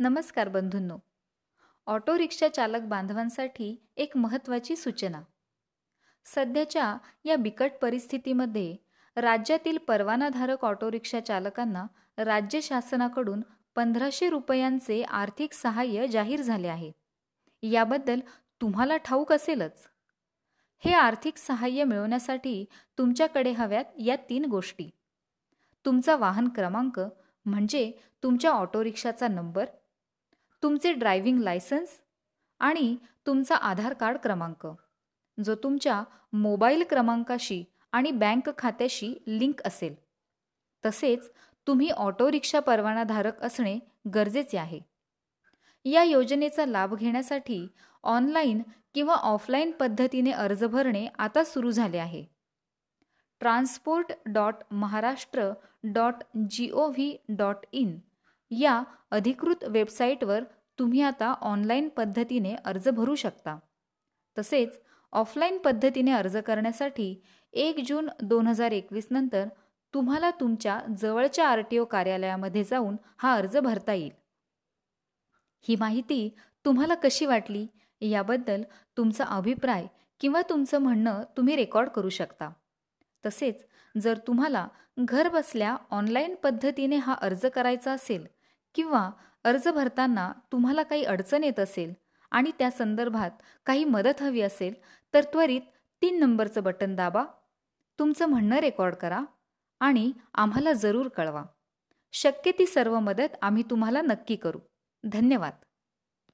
नमस्कार बंधूंनो. Auto rickshaw चालक बांधवांसाठी एक महत्त्वाची सूचना. सध्याच्या या बिकट परिस्थितीमध्ये राज्यातील परवानाधारक ऑटो रिक्षा चालकांना राज्य शासनाकडून पंधराशे रुपयांचे आर्थिक सहाय्य जाहीर झाले आहे. याबद्दल तुम्हाला ठाऊक असेलच. हे आर्थिक सहाय्य मिळवण्यासाठी तुमच्याकडे हव्यात या तीन गोष्टी. तुमचा वाहन क्रमांक म्हणजे तुमच्या ऑटो रिक्षाचा नंबर तुमचे ड्रायव्हिंग लायसन्स आणि तुमचा आधार कार्ड क्रमांक जो तुमच्या मोबाईल क्रमांकाशी आणि बँक खात्याशी लिंक असेल. तसेच तुम्ही ऑटो रिक्षा परवानाधारक असणे गरजेचे आहे. या योजनेचा लाभ घेण्यासाठी ऑनलाईन किंवा ऑफलाईन पद्धतीने अर्ज भरणे आता सुरू झाले आहे. Transport dot Maharashtra dot G O V dot in या अधिकृत वेबसाईटवर तुम्ही आता ऑनलाईन पद्धतीने अर्ज भरू शकता. तसेच ऑफलाईन पद्धतीने अर्ज करण्यासाठी एक जून दोन हजार एकवीस नंतर तुम्हाला तुमच्या जवळच्या आर टी ओ कार्यालयामध्ये जाऊन हा अर्ज भरता येईल. ही माहिती तुम्हाला कशी वाटली याबद्दल तुमचा अभिप्राय किंवा तुमचं म्हणणं तुम्ही रेकॉर्ड करू शकता. तसेच जर तुम्हाला घर बसल्या ऑनलाईन पद्धतीने हा अर्ज करायचा असेल किंवा अर्ज भरताना तुम्हाला काही अडचण येत असेल आणि त्या संदर्भात काही मदत हवी असेल तर त्वरित तीन नंबरचं बटन दाबा. तुमचं म्हणणं रेकॉर्ड करा आणि आम्हाला जरूर कळवा. शक्य ती सर्व मदत आम्ही तुम्हाला नक्की करू. धन्यवाद.